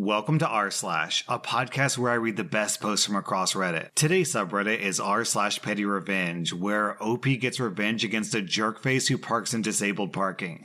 Welcome to r slash, a podcast where I read the best posts from across Reddit. Today's subreddit is r slash petty revenge, where OP gets revenge against a jerkface who parks in disabled parking.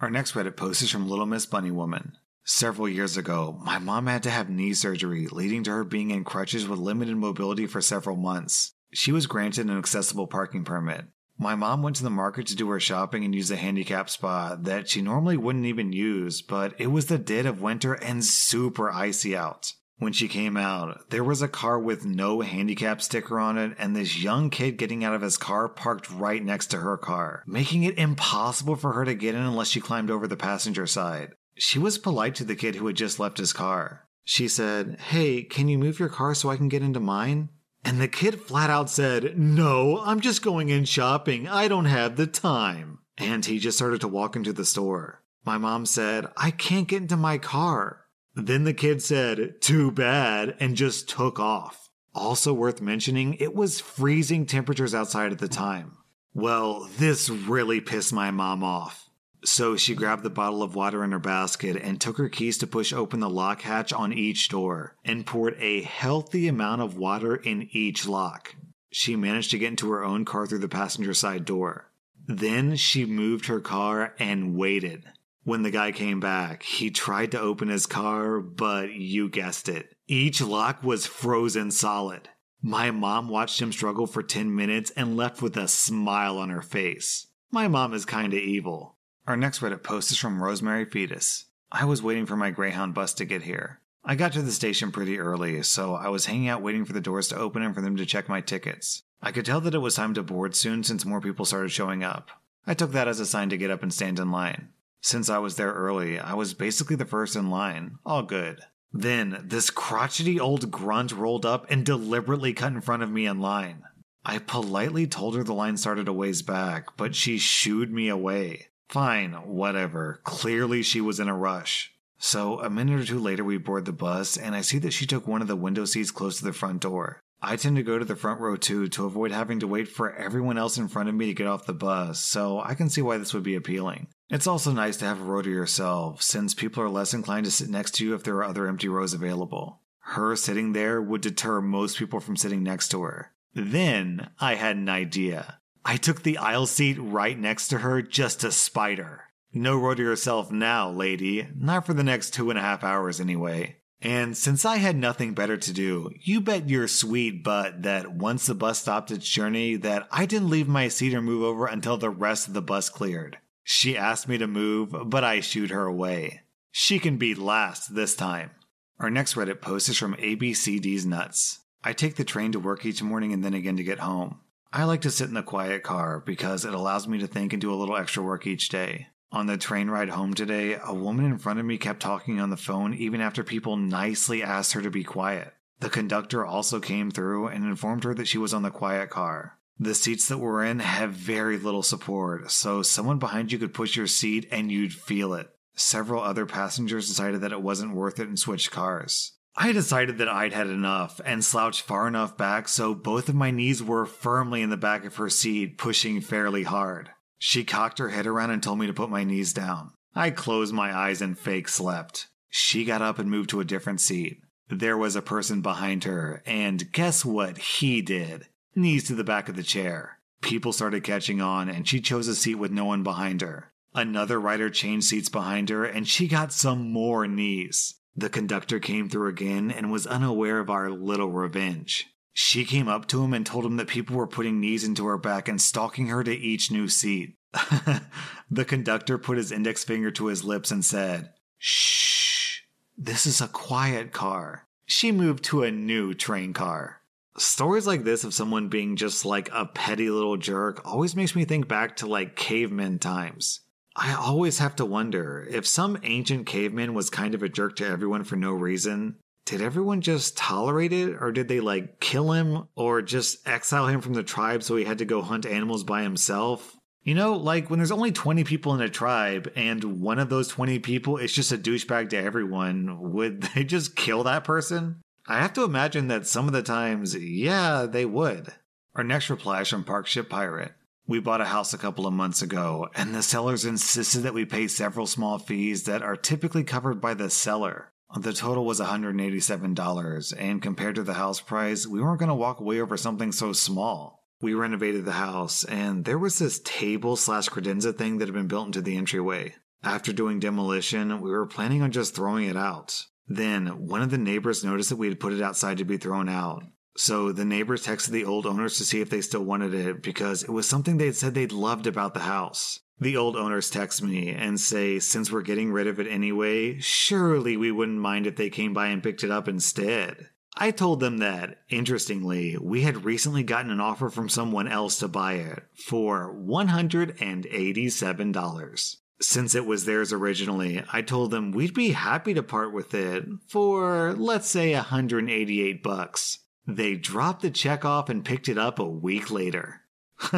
Our next Reddit post is from Little Miss Bunny Woman. Several years ago, my mom had to have knee surgery, leading to her being in crutches with limited mobility for several months. She was granted an accessible parking permit. My mom went to the market to do her shopping and used a handicap spot that she normally wouldn't even use, but it was the dead of winter and super icy out. When she came out, there was a car with no handicap sticker on it and this young kid getting out of his car parked right next to her car, making it impossible for her to get in unless she climbed over the passenger side. She was polite to the kid who had just left his car. She said, Hey, can you move your car so I can get into mine? And the kid flat out said, No, I'm just going in shopping. I don't have the time. And he just started to walk into the store. My mom said, I can't get into my car. Then the kid said, Too bad, and just took off. Also worth mentioning, it was freezing temperatures outside at the time. Well, this really pissed my mom off. So she grabbed the bottle of water in her basket and took her keys to push open the lock hatch on each door and poured a healthy amount of water in each lock. She managed to get into her own car through the passenger side door. Then she moved her car and waited. When the guy came back, he tried to open his car, but you guessed it. Each lock was frozen solid. My mom watched him struggle for 10 minutes and left with a smile on her face. My mom is kinda evil. Our next Reddit post is from Rosemary Fetus. I was waiting for my Greyhound bus to get here. I got to the station pretty early, so I was hanging out waiting for the doors to open and for them to check my tickets. I could tell that it was time to board soon since more people started showing up. I took that as a sign to get up and stand in line. Since I was there early, I was basically the first in line. All good. Then, this crotchety old grunt rolled up and deliberately cut in front of me in line. I politely told her the line started a ways back, but she shooed me away. Fine, whatever. Clearly, she was in a rush. So, a minute or two later, we board the bus, and I see that she took one of the window seats close to the front door. I tend to go to the front row too to avoid having to wait for everyone else in front of me to get off the bus, so I can see why this would be appealing. It's also nice to have a row to yourself, since people are less inclined to sit next to you if there are other empty rows available. Her sitting there would deter most people from sitting next to her. Then I had an idea. I took the aisle seat right next to her just to spite her. No row to yourself now, lady. Not for the next two and a half hours, anyway. And since I had nothing better to do, you bet your sweet butt that once the bus stopped its journey that I didn't leave my seat or move over until the rest of the bus cleared. She asked me to move, but I shooed her away. She can be last this time. Our next Reddit post is from ABCD's Nuts. I take the train to work each morning and then again to get home. I like to sit in the quiet car because it allows me to think and do a little extra work each day. On the train ride home today, a woman in front of me kept talking on the phone even after people nicely asked her to be quiet. The conductor also came through and informed her that she was on the quiet car. The seats that we're in have very little support, so someone behind you could push your seat and you'd feel it. Several other passengers decided that it wasn't worth it and switched cars. I decided that I'd had enough and slouched far enough back so both of my knees were firmly in the back of her seat, pushing fairly hard. She cocked her head around and told me to put my knees down. I closed my eyes and fake slept. She got up and moved to a different seat. There was a person behind her, and guess what he did? Knees to the back of the chair. People started catching on, and she chose a seat with no one behind her. Another rider changed seats behind her, and she got some more knees. The conductor came through again and was unaware of our little revenge. She came up to him and told him that people were putting knees into her back and stalking her to each new seat. the conductor put his index finger to his lips and said, Shh, this is a quiet car. She moved to a new train car. Stories like this of someone being just like a petty little jerk always makes me think back to like caveman times. I always have to wonder if some ancient caveman was kind of a jerk to everyone for no reason. Did everyone just tolerate it, or did they like kill him, or just exile him from the tribe so he had to go hunt animals by himself? You know, like when there's only 20 people in a tribe and one of those 20 people is just a douchebag to everyone, would they just kill that person? I have to imagine that some of the times, yeah, they would. Our next reply is from Parkship Pirate. We bought a house a couple of months ago, and the sellers insisted that we pay several small fees that are typically covered by the seller. The total was $187, and compared to the house price, we weren't going to walk away over something so small. We renovated the house, and there was this table slash credenza thing that had been built into the entryway. After doing demolition, we were planning on just throwing it out. Then, one of the neighbors noticed that we had put it outside to be thrown out. So the neighbors texted the old owners to see if they still wanted it because it was something they'd said they'd loved about the house. The old owners text me and say, since we're getting rid of it anyway, surely we wouldn't mind if they came by and picked it up instead. I told them that, interestingly, we had recently gotten an offer from someone else to buy it for $187. Since it was theirs originally, I told them we'd be happy to part with it for, let's say, 188 bucks. They dropped the check off and picked it up a week later.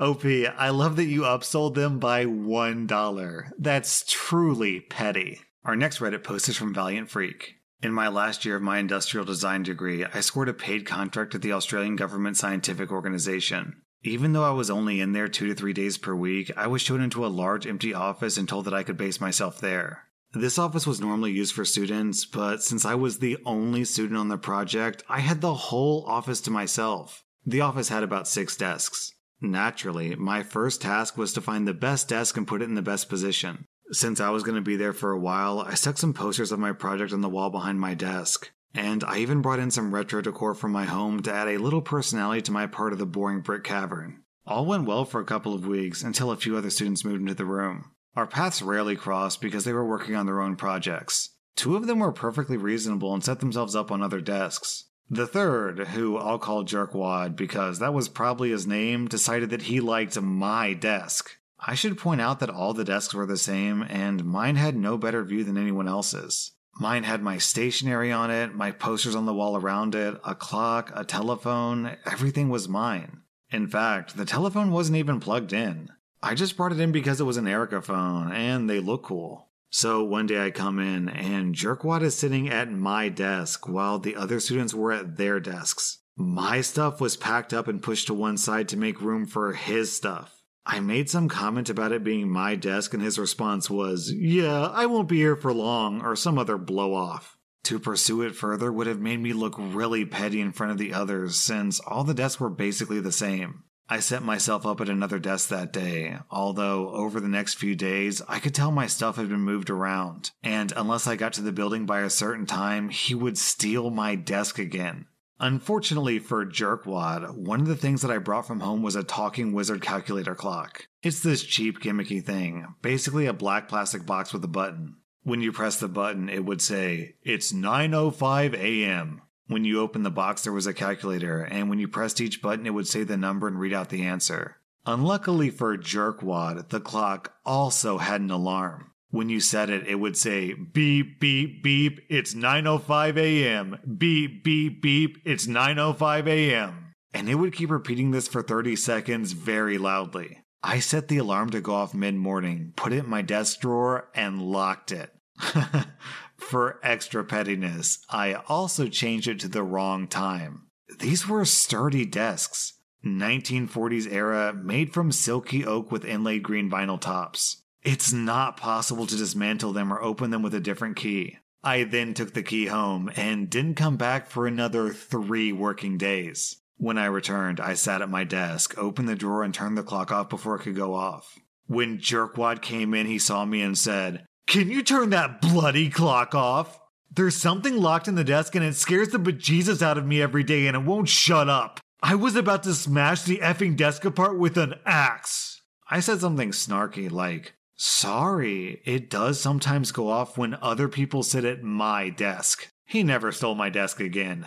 OP, I love that you upsold them by $1. That's truly petty. Our next Reddit post is from Valiant Freak. In my last year of my industrial design degree, I scored a paid contract at the Australian Government Scientific Organization. Even though I was only in there two to three days per week, I was shown into a large empty office and told that I could base myself there. This office was normally used for students, but since I was the only student on the project, I had the whole office to myself. The office had about six desks. Naturally, my first task was to find the best desk and put it in the best position. Since I was going to be there for a while, I stuck some posters of my project on the wall behind my desk. And I even brought in some retro decor from my home to add a little personality to my part of the boring brick cavern. All went well for a couple of weeks until a few other students moved into the room. Our paths rarely crossed because they were working on their own projects. Two of them were perfectly reasonable and set themselves up on other desks. The third, who I'll call Jerkwad because that was probably his name, decided that he liked my desk. I should point out that all the desks were the same, and mine had no better view than anyone else's. Mine had my stationery on it, my posters on the wall around it, a clock, a telephone, everything was mine. In fact, the telephone wasn't even plugged in. I just brought it in because it was an Ericofon, and they look cool. So one day I come in and Jerkwad is sitting at my desk while the other students were at their desks. My stuff was packed up and pushed to one side to make room for his stuff. I made some comment about it being my desk and his response was, yeah, I won't be here for long, or some other blow off. To pursue it further would have made me look really petty in front of the others since all the desks were basically the same. I set myself up at another desk that day, although over the next few days, I could tell my stuff had been moved around, and unless I got to the building by a certain time, he would steal my desk again. Unfortunately for Jerkwad, one of the things that I brought from home was a talking wizard calculator clock. It's this cheap, gimmicky thing, basically a black plastic box with a button. When you press the button, it would say, It's 9.05 a.m. When you opened the box, there was a calculator, and when you pressed each button, it would say the number and read out the answer. Unluckily for Jerkwad, the clock also had an alarm. When you set it, it would say beep, beep, beep, it's 9.05 a.m. Beep, beep, beep, it's 9.05 a.m. And it would keep repeating this for 30 seconds very loudly. I set the alarm to go off mid morning, put it in my desk drawer, and locked it. For extra pettiness, I also changed it to the wrong time. These were sturdy desks, 1940s era, made from silky oak with inlaid green vinyl tops. It's not possible to dismantle them or open them with a different key. I then took the key home and didn't come back for another three working days. When I returned, I sat at my desk, opened the drawer, and turned the clock off before it could go off. When Jerkwad came in, he saw me and said, can you turn that bloody clock off? There's something locked in the desk and it scares the bejesus out of me every day and it won't shut up. I was about to smash the effing desk apart with an axe. I said something snarky like, Sorry, it does sometimes go off when other people sit at my desk. He never stole my desk again.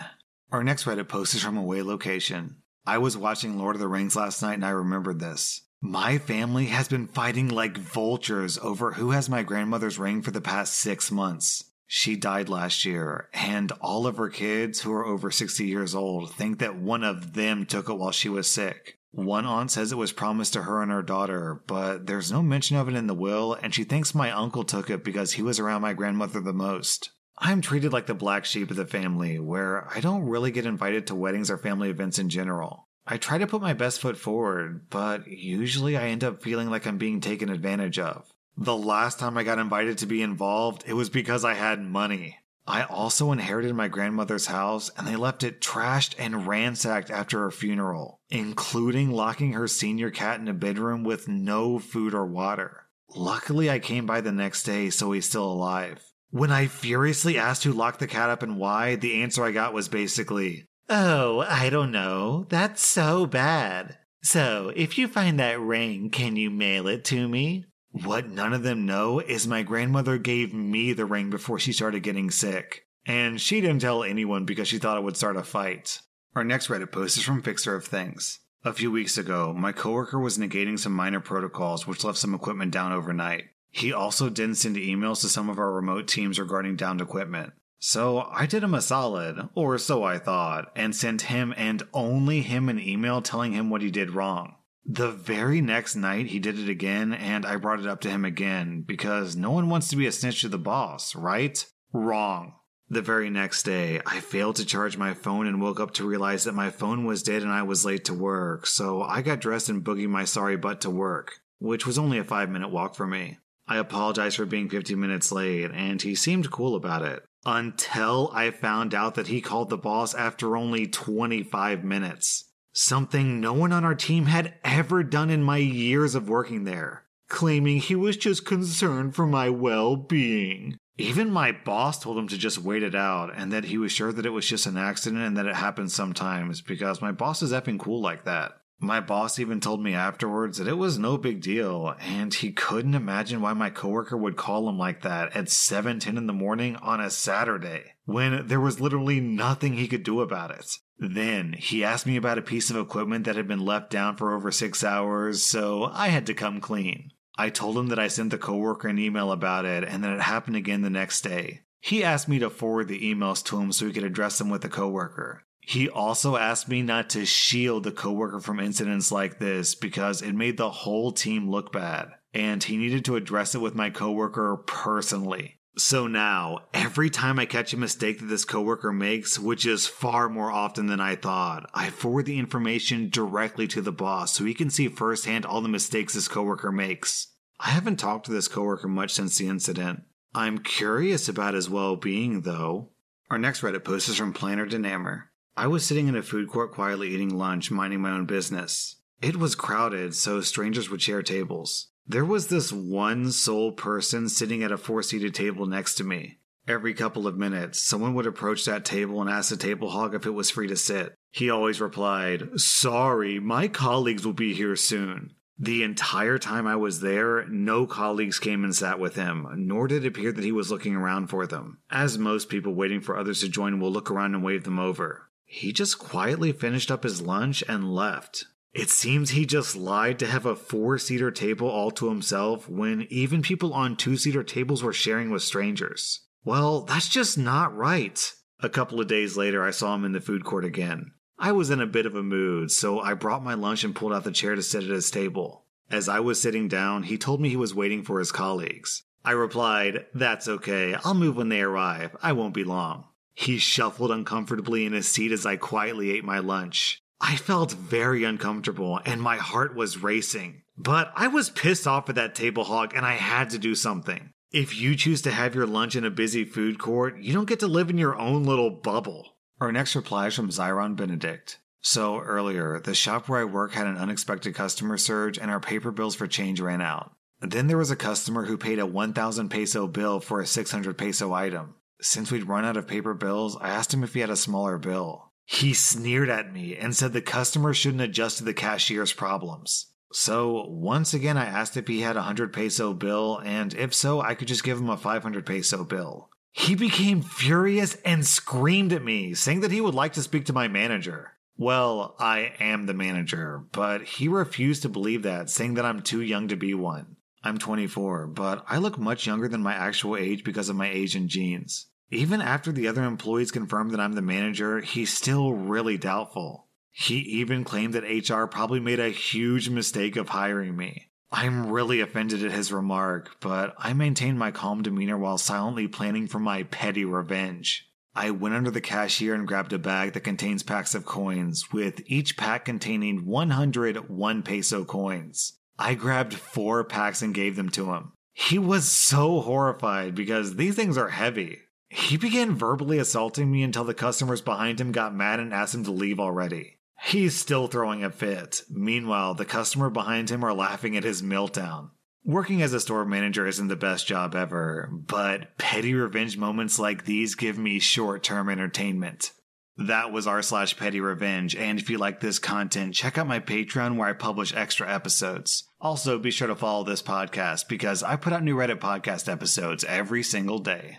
Our next Reddit post is from away location. I was watching Lord of the Rings last night and I remembered this. My family has been fighting like vultures over who has my grandmother's ring for the past six months. She died last year, and all of her kids who are over 60 years old think that one of them took it while she was sick. One aunt says it was promised to her and her daughter, but there's no mention of it in the will, and she thinks my uncle took it because he was around my grandmother the most. I'm treated like the black sheep of the family, where I don't really get invited to weddings or family events in general. I try to put my best foot forward, but usually I end up feeling like I'm being taken advantage of. The last time I got invited to be involved, it was because I had money. I also inherited my grandmother's house and they left it trashed and ransacked after her funeral, including locking her senior cat in a bedroom with no food or water. Luckily, I came by the next day, so he's still alive. When I furiously asked who locked the cat up and why, the answer I got was basically, Oh, I don't know. That's so bad. So, if you find that ring, can you mail it to me? What none of them know is my grandmother gave me the ring before she started getting sick. And she didn't tell anyone because she thought it would start a fight. Our next Reddit post is from Fixer of Things. A few weeks ago, my coworker was negating some minor protocols which left some equipment down overnight. He also didn't send emails to some of our remote teams regarding downed equipment. So I did him a solid, or so I thought, and sent him and only him an email telling him what he did wrong. The very next night, he did it again, and I brought it up to him again because no one wants to be a snitch to the boss, right? Wrong. The very next day, I failed to charge my phone and woke up to realize that my phone was dead and I was late to work, so I got dressed and boogied my sorry butt to work, which was only a five minute walk for me. I apologized for being 15 minutes late, and he seemed cool about it. Until I found out that he called the boss after only 25 minutes. Something no one on our team had ever done in my years of working there, claiming he was just concerned for my well being. Even my boss told him to just wait it out and that he was sure that it was just an accident and that it happens sometimes because my boss is effing cool like that. My boss even told me afterwards that it was no big deal and he couldn't imagine why my coworker would call him like that at 7:10 in the morning on a Saturday when there was literally nothing he could do about it. Then he asked me about a piece of equipment that had been left down for over 6 hours, so I had to come clean. I told him that I sent the coworker an email about it and that it happened again the next day. He asked me to forward the emails to him so he could address them with the coworker. He also asked me not to shield the coworker from incidents like this because it made the whole team look bad, and he needed to address it with my coworker personally. So now, every time I catch a mistake that this coworker makes, which is far more often than I thought, I forward the information directly to the boss so he can see firsthand all the mistakes this coworker makes. I haven't talked to this coworker much since the incident. I'm curious about his well-being though. Our next Reddit post is from Planner Denammer. I was sitting in a food court quietly eating lunch, minding my own business. It was crowded, so strangers would share tables. There was this one sole person sitting at a four seated table next to me. Every couple of minutes, someone would approach that table and ask the table hog if it was free to sit. He always replied, Sorry, my colleagues will be here soon. The entire time I was there, no colleagues came and sat with him, nor did it appear that he was looking around for them, as most people waiting for others to join will look around and wave them over. He just quietly finished up his lunch and left. It seems he just lied to have a four seater table all to himself when even people on two seater tables were sharing with strangers. Well, that's just not right. A couple of days later, I saw him in the food court again. I was in a bit of a mood, so I brought my lunch and pulled out the chair to sit at his table. As I was sitting down, he told me he was waiting for his colleagues. I replied, That's okay, I'll move when they arrive, I won't be long. He shuffled uncomfortably in his seat as I quietly ate my lunch. I felt very uncomfortable and my heart was racing. But I was pissed off at that table hog and I had to do something. If you choose to have your lunch in a busy food court, you don't get to live in your own little bubble. Our next reply is from Zyron Benedict. So earlier, the shop where I work had an unexpected customer surge and our paper bills for change ran out. Then there was a customer who paid a 1000 peso bill for a 600 peso item. Since we'd run out of paper bills, I asked him if he had a smaller bill. He sneered at me and said the customer shouldn't adjust to the cashier's problems. So, once again, I asked if he had a 100 peso bill, and if so, I could just give him a 500 peso bill. He became furious and screamed at me, saying that he would like to speak to my manager. Well, I am the manager, but he refused to believe that, saying that I'm too young to be one. I'm 24, but I look much younger than my actual age because of my Asian genes. Even after the other employees confirmed that I'm the manager, he's still really doubtful. He even claimed that HR probably made a huge mistake of hiring me. I'm really offended at his remark, but I maintained my calm demeanor while silently planning for my petty revenge. I went under the cashier and grabbed a bag that contains packs of coins, with each pack containing 100 one peso coins. I grabbed four packs and gave them to him. He was so horrified because these things are heavy. He began verbally assaulting me until the customers behind him got mad and asked him to leave already. He's still throwing a fit. Meanwhile, the customer behind him are laughing at his meltdown. Working as a store manager isn't the best job ever, but petty revenge moments like these give me short term entertainment. That was r slash petty revenge, and if you like this content, check out my Patreon where I publish extra episodes. Also, be sure to follow this podcast because I put out new Reddit podcast episodes every single day.